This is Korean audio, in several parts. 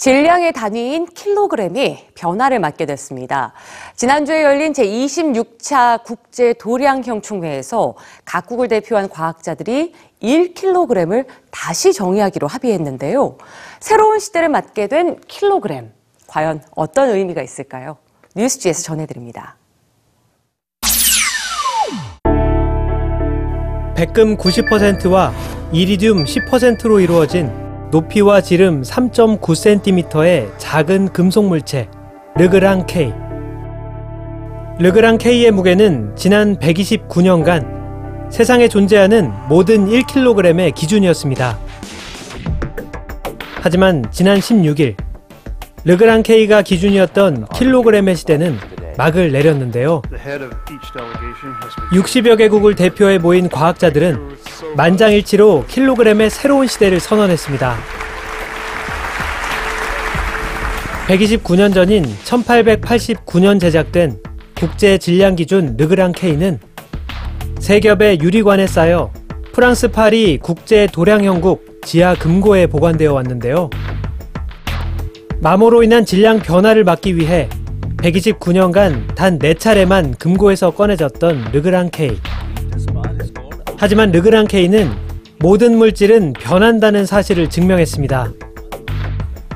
질량의 단위인 킬로그램이 변화를 맞게 됐습니다. 지난주에 열린 제26차 국제 도량형 총회에서 각국을 대표한 과학자들이 1킬로그램을 다시 정의하기로 합의했는데요. 새로운 시대를 맞게 된 킬로그램. 과연 어떤 의미가 있을까요? 뉴스지에서 전해드립니다. 백금 90%와 이리듐 10%로 이루어진 높이와 지름 3.9cm의 작은 금속 물체 르그랑 K. 르그랑 K의 무게는 지난 129년간 세상에 존재하는 모든 1kg의 기준이었습니다. 하지만 지난 16일 르그랑 K가 기준이었던 킬로그램의 시대는 막을 내렸는데요. 60여 개국을 대표해 모인 과학자들은 만장일치로 킬로그램의 새로운 시대를 선언했습니다. 129년 전인 1889년 제작된 국제 질량 기준 르그랑 K는 세 겹의 유리관에 쌓여 프랑스 파리 국제 도량형국 지하 금고에 보관되어 왔는데요. 마모로 인한 질량 변화를 막기 위해 129년간 단 4차례만 금고에서 꺼내졌던 르그랑 K. 하지만 르그랑 K는 모든 물질은 변한다는 사실을 증명했습니다.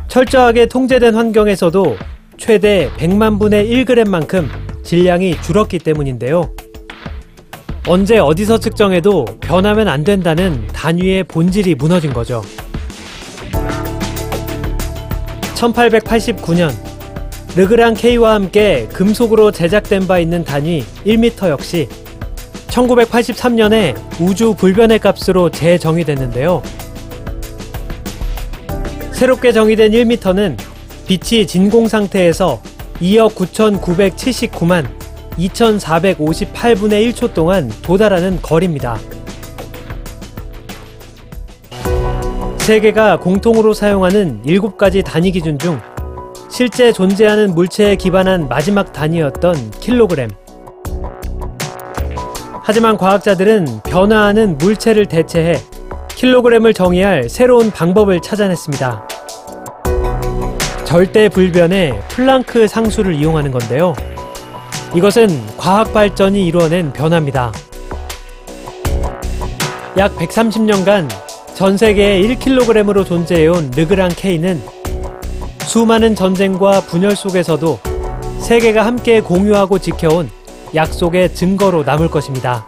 철저하게 통제된 환경에서도 최대 100만 분의 1g만큼 질량이 줄었기 때문인데요. 언제 어디서 측정해도 변하면 안 된다는 단위의 본질이 무너진 거죠. 1889년 르그랑 K와 함께 금속으로 제작된 바 있는 단위 1m 역시 1983년에 우주 불변의 값으로 재정의됐는데요. 새롭게 정의된 1m는 빛이 진공 상태에서 2억 9,979만 2,458분의 1초 동안 도달하는 거리입니다. 세계가 공통으로 사용하는 7가지 단위 기준 중 실제 존재하는 물체에 기반한 마지막 단위였던 킬로그램. 하지만 과학자들은 변화하는 물체를 대체해 킬로그램을 정의할 새로운 방법을 찾아냈습니다. 절대 불변의 플랑크 상수를 이용하는 건데요. 이것은 과학 발전이 이루어낸 변화입니다. 약 130년간 전 세계에 1kg으로 존재해온 르그랑 K는 수많은 전쟁과 분열 속에서도 세계가 함께 공유하고 지켜온 약속의 증거로 남을 것입니다.